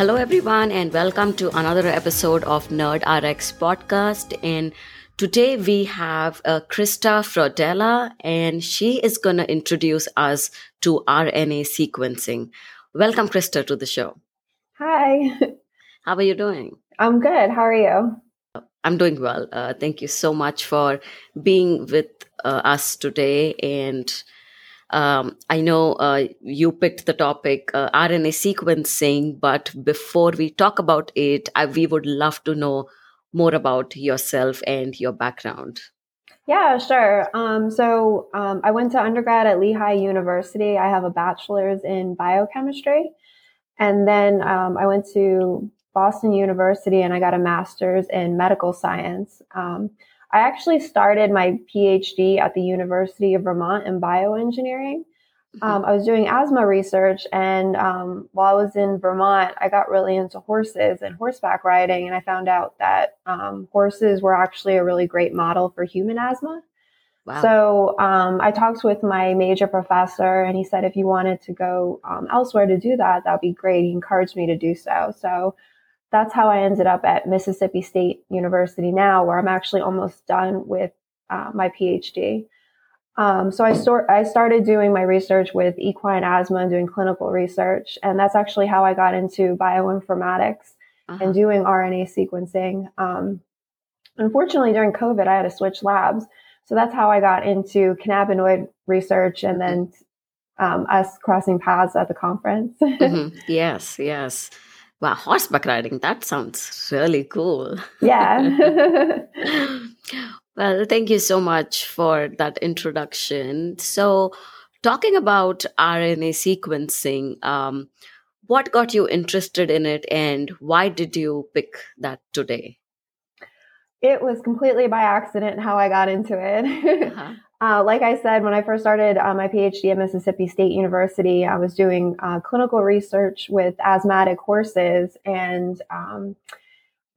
Hello, everyone, and welcome to another episode of NerdRx podcast. And today we have uh, Christa Frodella, and she is going to introduce us to RNA sequencing. Welcome, Christa, to the show. Hi. How are you doing? I'm good. How are you? I'm doing well. Uh, thank you so much for being with uh, us today. And um, I know uh, you picked the topic uh, RNA sequencing, but before we talk about it, I, we would love to know more about yourself and your background. Yeah, sure. Um, so um, I went to undergrad at Lehigh University. I have a bachelor's in biochemistry. And then um, I went to Boston University and I got a master's in medical science. Um, I actually started my PhD at the University of Vermont in bioengineering. Mm-hmm. Um, I was doing asthma research, and um, while I was in Vermont, I got really into horses and horseback riding, and I found out that um, horses were actually a really great model for human asthma. Wow. So um, I talked with my major professor, and he said if you wanted to go um, elsewhere to do that, that would be great. He encouraged me to do so. So that's how I ended up at Mississippi State University now, where I'm actually almost done with uh, my PhD. Um, so I, I started doing my research with equine asthma and doing clinical research, and that's actually how I got into bioinformatics uh-huh. and doing RNA sequencing. Um, unfortunately, during COVID, I had to switch labs, so that's how I got into cannabinoid research, and then um, us crossing paths at the conference. mm-hmm. Yes, yes. Wow, horseback riding, that sounds really cool. Yeah. well, thank you so much for that introduction. So, talking about RNA sequencing, um, what got you interested in it and why did you pick that today? It was completely by accident how I got into it. Uh-huh. Uh, like I said, when I first started uh, my PhD at Mississippi State University, I was doing uh, clinical research with asthmatic horses, and um,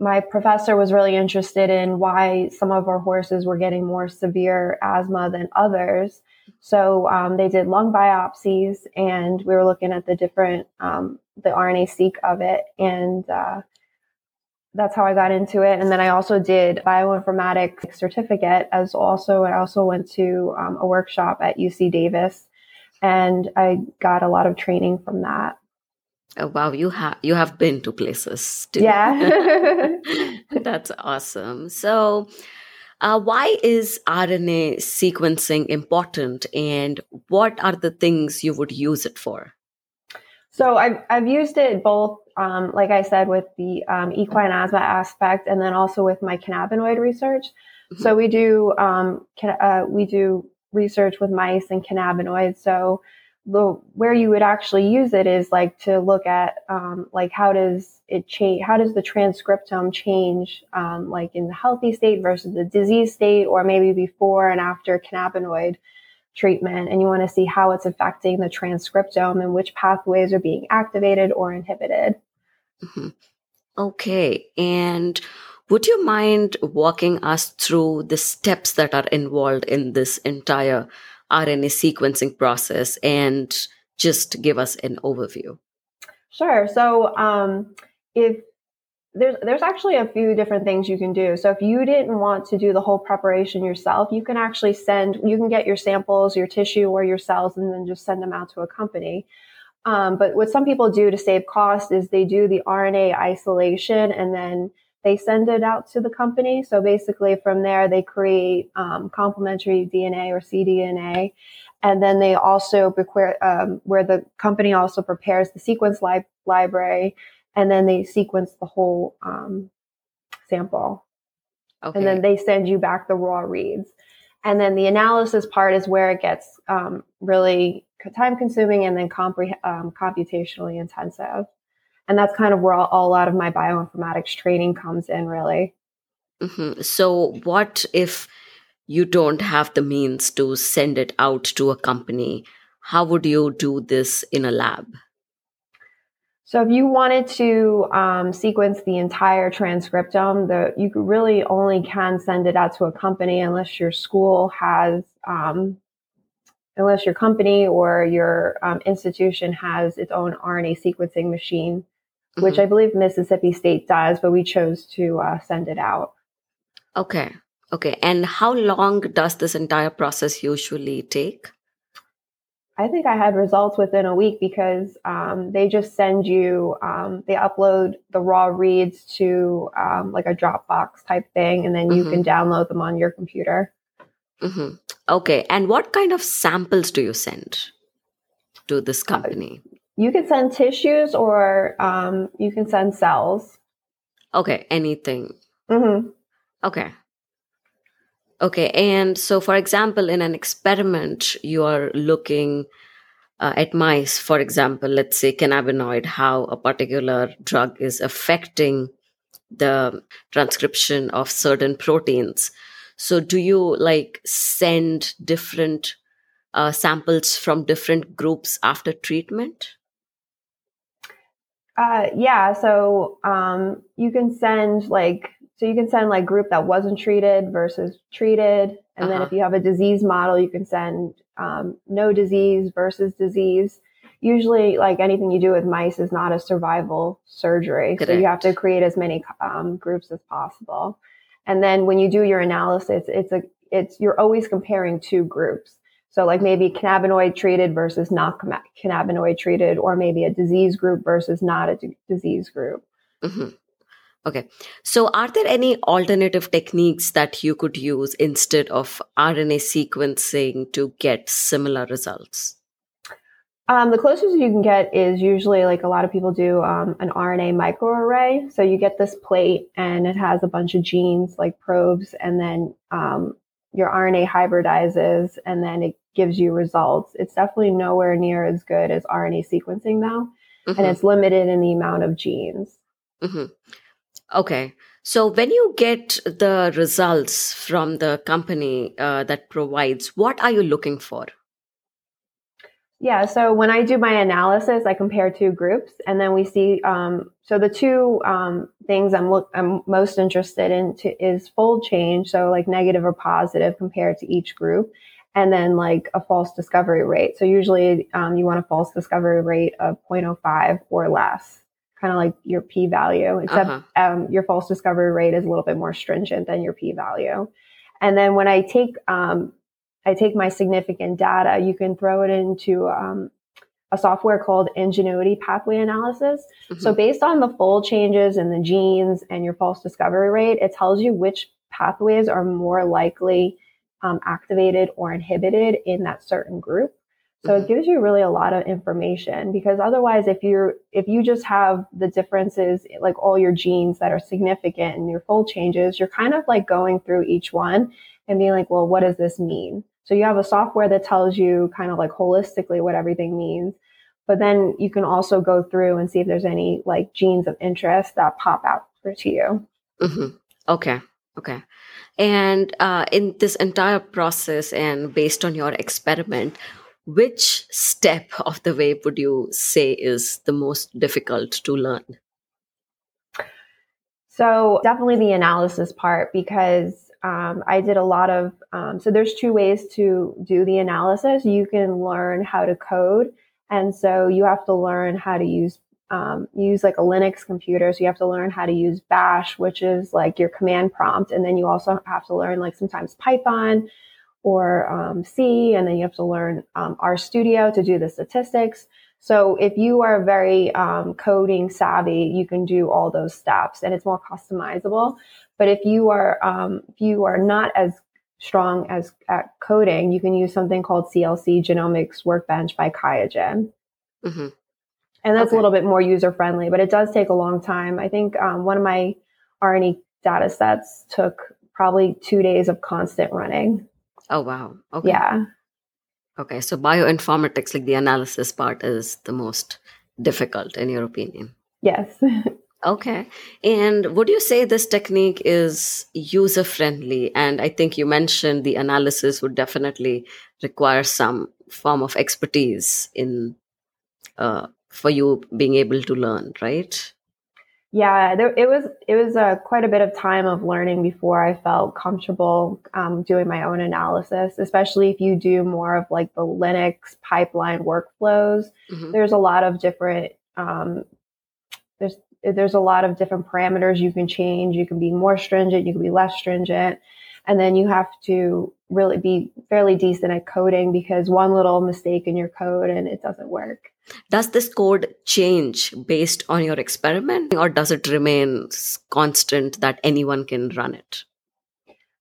my professor was really interested in why some of our horses were getting more severe asthma than others. So um, they did lung biopsies, and we were looking at the different um, the RNA seq of it, and uh, that's how I got into it. And then I also did bioinformatics certificate as also, I also went to um, a workshop at UC Davis and I got a lot of training from that. Oh, wow, you have you have been to places too. Yeah, that's awesome. So, uh, why is RNA sequencing important, and what are the things you would use it for? So I've, I've used it both, um, like I said, with the um, equine asthma aspect, and then also with my cannabinoid research. Mm-hmm. So we do um, can, uh, we do research with mice and cannabinoids. So the where you would actually use it is like to look at um, like how does it change? How does the transcriptome change, um, like in the healthy state versus the disease state, or maybe before and after cannabinoid treatment and you want to see how it's affecting the transcriptome and which pathways are being activated or inhibited. Mm-hmm. Okay. And would you mind walking us through the steps that are involved in this entire RNA sequencing process and just give us an overview? Sure. So, um, if there's there's actually a few different things you can do. So if you didn't want to do the whole preparation yourself, you can actually send you can get your samples, your tissue, or your cells, and then just send them out to a company. Um, but what some people do to save cost is they do the RNA isolation and then they send it out to the company. So basically, from there they create um, complementary DNA or cDNA, and then they also um, where the company also prepares the sequence li- library and then they sequence the whole um, sample. Okay. And then they send you back the raw reads. And then the analysis part is where it gets um, really time consuming and then compre- um, computationally intensive. And that's kind of where all, all, a lot of my bioinformatics training comes in, really. Mm-hmm. So, what if you don't have the means to send it out to a company? How would you do this in a lab? So if you wanted to um, sequence the entire transcriptome, the, you really only can send it out to a company unless your school has, um, unless your company or your um, institution has its own RNA sequencing machine mm-hmm. which I believe Mississippi State does, but we chose to uh, send it out. Okay. Okay. And how long does this entire process usually take? I think I had results within a week because um, they just send you, um, they upload the raw reads to um, like a Dropbox type thing, and then you mm-hmm. can download them on your computer. Mm-hmm. Okay. And what kind of samples do you send to this uh, company? Uh, you can send tissues or um, you can send cells. Okay. Anything. Mm-hmm. Okay. Okay, and so for example, in an experiment, you are looking uh, at mice, for example, let's say cannabinoid, how a particular drug is affecting the transcription of certain proteins. So, do you like send different uh, samples from different groups after treatment? Uh, yeah, so um, you can send like so you can send like group that wasn't treated versus treated. And uh-huh. then if you have a disease model, you can send um, no disease versus disease. Usually, like anything you do with mice is not a survival surgery. Correct. So you have to create as many um, groups as possible. And then when you do your analysis, it's a it's you're always comparing two groups. So like maybe cannabinoid treated versus not cannabinoid treated, or maybe a disease group versus not a d- disease group. Mm-hmm. Okay. So, are there any alternative techniques that you could use instead of RNA sequencing to get similar results? Um, the closest you can get is usually like a lot of people do um, an RNA microarray. So, you get this plate and it has a bunch of genes like probes, and then um, your RNA hybridizes and then it gives you results. It's definitely nowhere near as good as RNA sequencing, though, mm-hmm. and it's limited in the amount of genes. Mm-hmm. Okay. So when you get the results from the company uh, that provides, what are you looking for? Yeah, so when I do my analysis, I compare two groups, and then we see. Um, so the two um, things I'm look I'm most interested in to, is fold change, so like negative or positive compared to each group, and then like a false discovery rate. So usually um, you want a false discovery rate of 0.05 or less kind of like your p value, except uh-huh. um, your false discovery rate is a little bit more stringent than your p value. And then when I take um, I take my significant data, you can throw it into um, a software called Ingenuity Pathway Analysis. Mm-hmm. So based on the fold changes in the genes and your false discovery rate, it tells you which pathways are more likely um, activated or inhibited in that certain group. So it gives you really a lot of information because otherwise if you're if you just have the differences like all your genes that are significant and your fold changes, you're kind of like going through each one and being like, well, what does this mean? So you have a software that tells you kind of like holistically what everything means. But then you can also go through and see if there's any like genes of interest that pop out to you. Mm-hmm. Okay. Okay. And uh, in this entire process and based on your experiment, which step of the way would you say is the most difficult to learn? So, definitely the analysis part because um, I did a lot of. Um, so, there's two ways to do the analysis. You can learn how to code, and so you have to learn how to use um, use like a Linux computer. So you have to learn how to use Bash, which is like your command prompt, and then you also have to learn like sometimes Python or um, C, and then you have to learn um, Studio to do the statistics. So if you are very um, coding savvy, you can do all those steps, and it's more customizable. But if you are um, if you are not as strong as at coding, you can use something called CLC Genomics Workbench by QIAGEN. Mm-hmm. And that's okay. a little bit more user friendly, but it does take a long time. I think um, one of my RNA data sets took probably two days of constant running. Oh, wow. Okay. Yeah. Okay. So bioinformatics, like the analysis part, is the most difficult in your opinion? Yes. okay. And would you say this technique is user friendly? And I think you mentioned the analysis would definitely require some form of expertise in uh, for you being able to learn, right? Yeah, there, it was it was uh, quite a bit of time of learning before I felt comfortable um, doing my own analysis. Especially if you do more of like the Linux pipeline workflows, mm-hmm. there's a lot of different um, there's there's a lot of different parameters you can change. You can be more stringent, you can be less stringent, and then you have to really be fairly decent at coding because one little mistake in your code and it doesn't work. Does this code change based on your experiment, or does it remain constant that anyone can run it?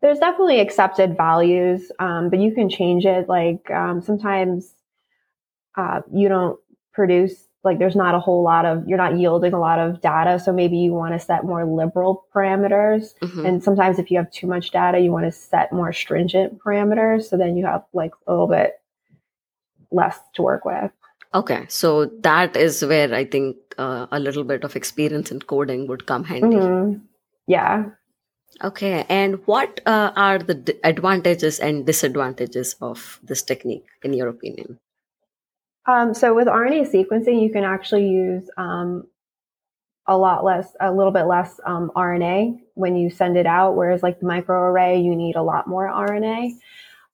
There's definitely accepted values, um, but you can change it. Like um, sometimes uh, you don't produce like there's not a whole lot of you're not yielding a lot of data so maybe you want to set more liberal parameters mm-hmm. and sometimes if you have too much data you want to set more stringent parameters so then you have like a little bit less to work with okay so that is where i think uh, a little bit of experience in coding would come handy mm-hmm. yeah okay and what uh, are the d- advantages and disadvantages of this technique in your opinion um, so with RNA sequencing, you can actually use um, a lot less, a little bit less um, RNA when you send it out. Whereas like the microarray, you need a lot more RNA.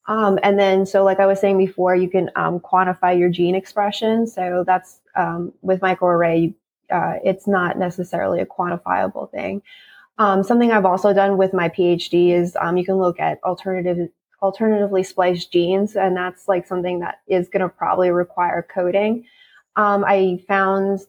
Um, and then, so like I was saying before, you can um, quantify your gene expression. So that's um, with microarray, uh, it's not necessarily a quantifiable thing. something I've also done with my PhD is you can look at alternative alternatively spliced genes, and that's like something that is going to probably require coding. Um, I found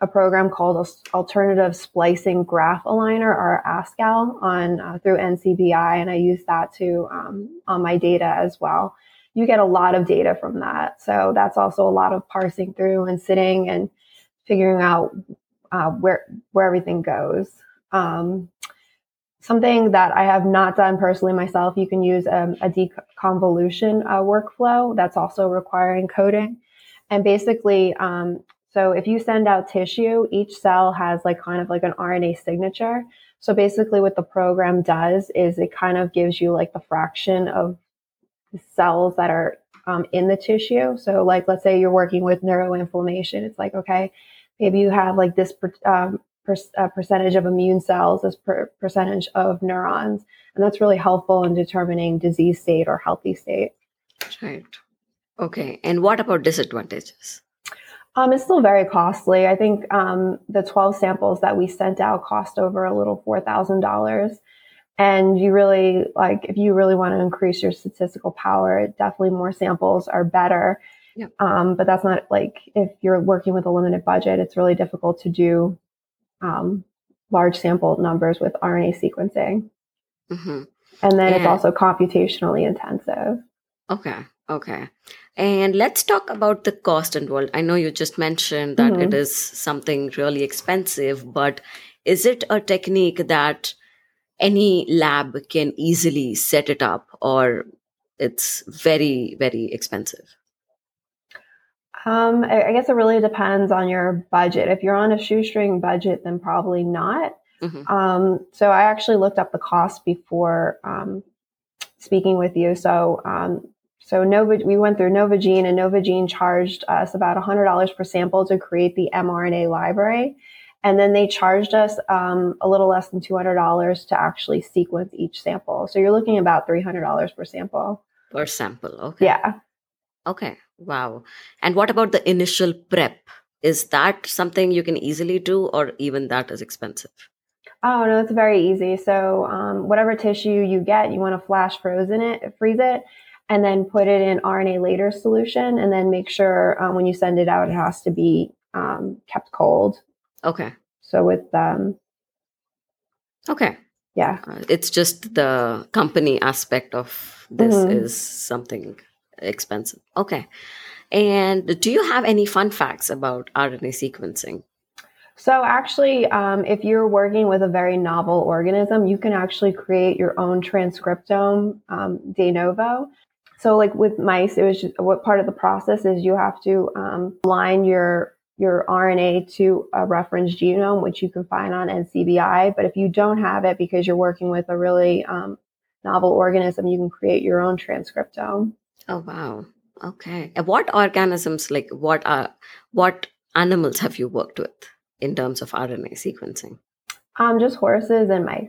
a program called Alternative Splicing Graph Aligner or ASGAL on uh, through NCBI, and I use that to um, on my data as well. You get a lot of data from that, so that's also a lot of parsing through and sitting and figuring out uh, where where everything goes. Um, Something that I have not done personally myself, you can use um, a deconvolution uh, workflow that's also requiring coding. And basically, um, so if you send out tissue, each cell has like kind of like an RNA signature. So basically, what the program does is it kind of gives you like the fraction of cells that are um, in the tissue. So, like, let's say you're working with neuroinflammation, it's like, okay, maybe you have like this um, per, uh, percentage of immune cells this per percentage of neurons. And that's really helpful in determining disease state or healthy state. Right. Okay. And what about disadvantages? Um, it's still very costly. I think um, the 12 samples that we sent out cost over a little $4,000. And you really, like, if you really want to increase your statistical power, definitely more samples are better. Yep. Um, but that's not like if you're working with a limited budget, it's really difficult to do um, large sample numbers with RNA sequencing. Mm-hmm. And then and, it's also computationally intensive. Okay. Okay. And let's talk about the cost involved. I know you just mentioned that mm-hmm. it is something really expensive, but is it a technique that any lab can easily set it up or it's very, very expensive? Um, I, guess it really depends on your budget. If you're on a shoestring budget, then probably not. Mm-hmm. Um, so I actually looked up the cost before um, speaking with you. So um, so Nova, we went through Novogene, and Novogene charged us about $100 per sample to create the mRNA library. And then they charged us um, a little less than $200 to actually sequence each sample. So you're looking about $300 per sample. Per sample, okay. Yeah. Okay. Wow. And what about the initial prep? Is that something you can easily do, or even that is expensive? Oh no, it's very easy. So um, whatever tissue you get, you want to flash frozen it, freeze it, and then put it in RNAlater solution, and then make sure um, when you send it out, it has to be um, kept cold. Okay. So with um. Okay. Yeah. Uh, it's just the company aspect of this mm-hmm. is something expensive. Okay. And do you have any fun facts about RNA sequencing? So, actually, um, if you're working with a very novel organism, you can actually create your own transcriptome um, de novo. So, like with mice, it was just what part of the process is you have to um, align your your RNA to a reference genome, which you can find on NCBI. But if you don't have it because you're working with a really um, novel organism, you can create your own transcriptome. Oh wow. Okay. And what organisms like what are what animals have you worked with in terms of RNA sequencing? Um just horses and mice.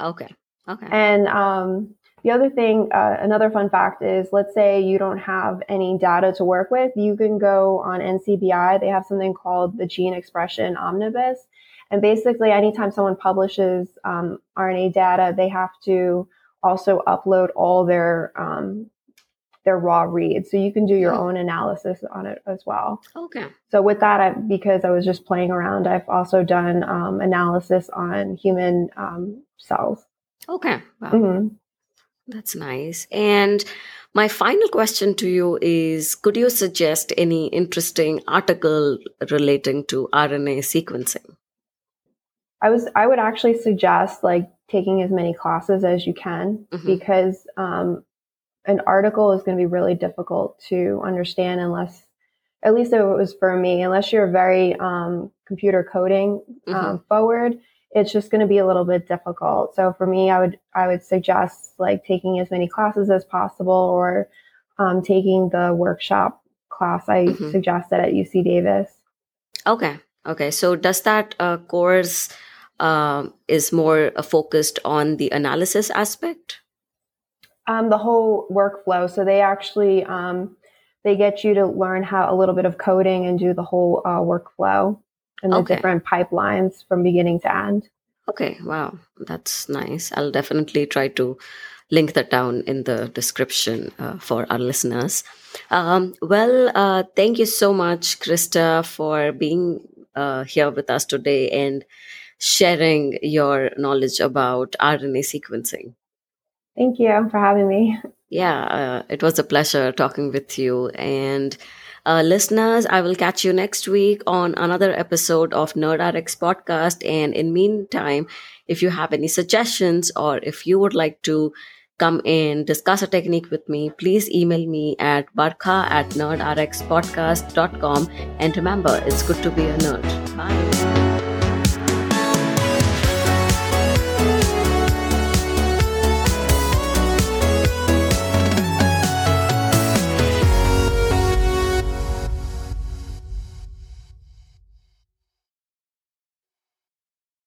Okay. Okay. And um the other thing, uh, another fun fact is, let's say you don't have any data to work with, you can go on NCBI. They have something called the Gene Expression Omnibus, And basically, anytime someone publishes um, RNA data, they have to also upload all their um, their raw reads. So you can do your mm-hmm. own analysis on it as well. Okay. So with that, I, because I was just playing around, I've also done um, analysis on human um, cells. Okay. Wow. Mm-hmm. That's nice. And my final question to you is Could you suggest any interesting article relating to RNA sequencing? I was I would actually suggest like taking as many classes as you can mm-hmm. because um, an article is going to be really difficult to understand unless at least it was for me unless you're very um, computer coding um, mm-hmm. forward it's just going to be a little bit difficult. So for me i would i would suggest like taking as many classes as possible or um, taking the workshop class i mm-hmm. suggested at uc davis. Okay. Okay. So does that uh, course uh, is more uh, focused on the analysis aspect? Um, the whole workflow. So they actually um, they get you to learn how a little bit of coding and do the whole uh, workflow and the okay. different pipelines from beginning to end. Okay, wow, that's nice. I'll definitely try to link that down in the description uh, for our listeners. Um, well, uh, thank you so much, Christa, for being uh, here with us today and sharing your knowledge about RNA sequencing. Thank you for having me. Yeah, uh, it was a pleasure talking with you. And uh, listeners, I will catch you next week on another episode of NerdRx podcast. And in meantime, if you have any suggestions or if you would like to come in, discuss a technique with me, please email me at barkha at nerdrxpodcast.com. And remember, it's good to be a nerd. Bye.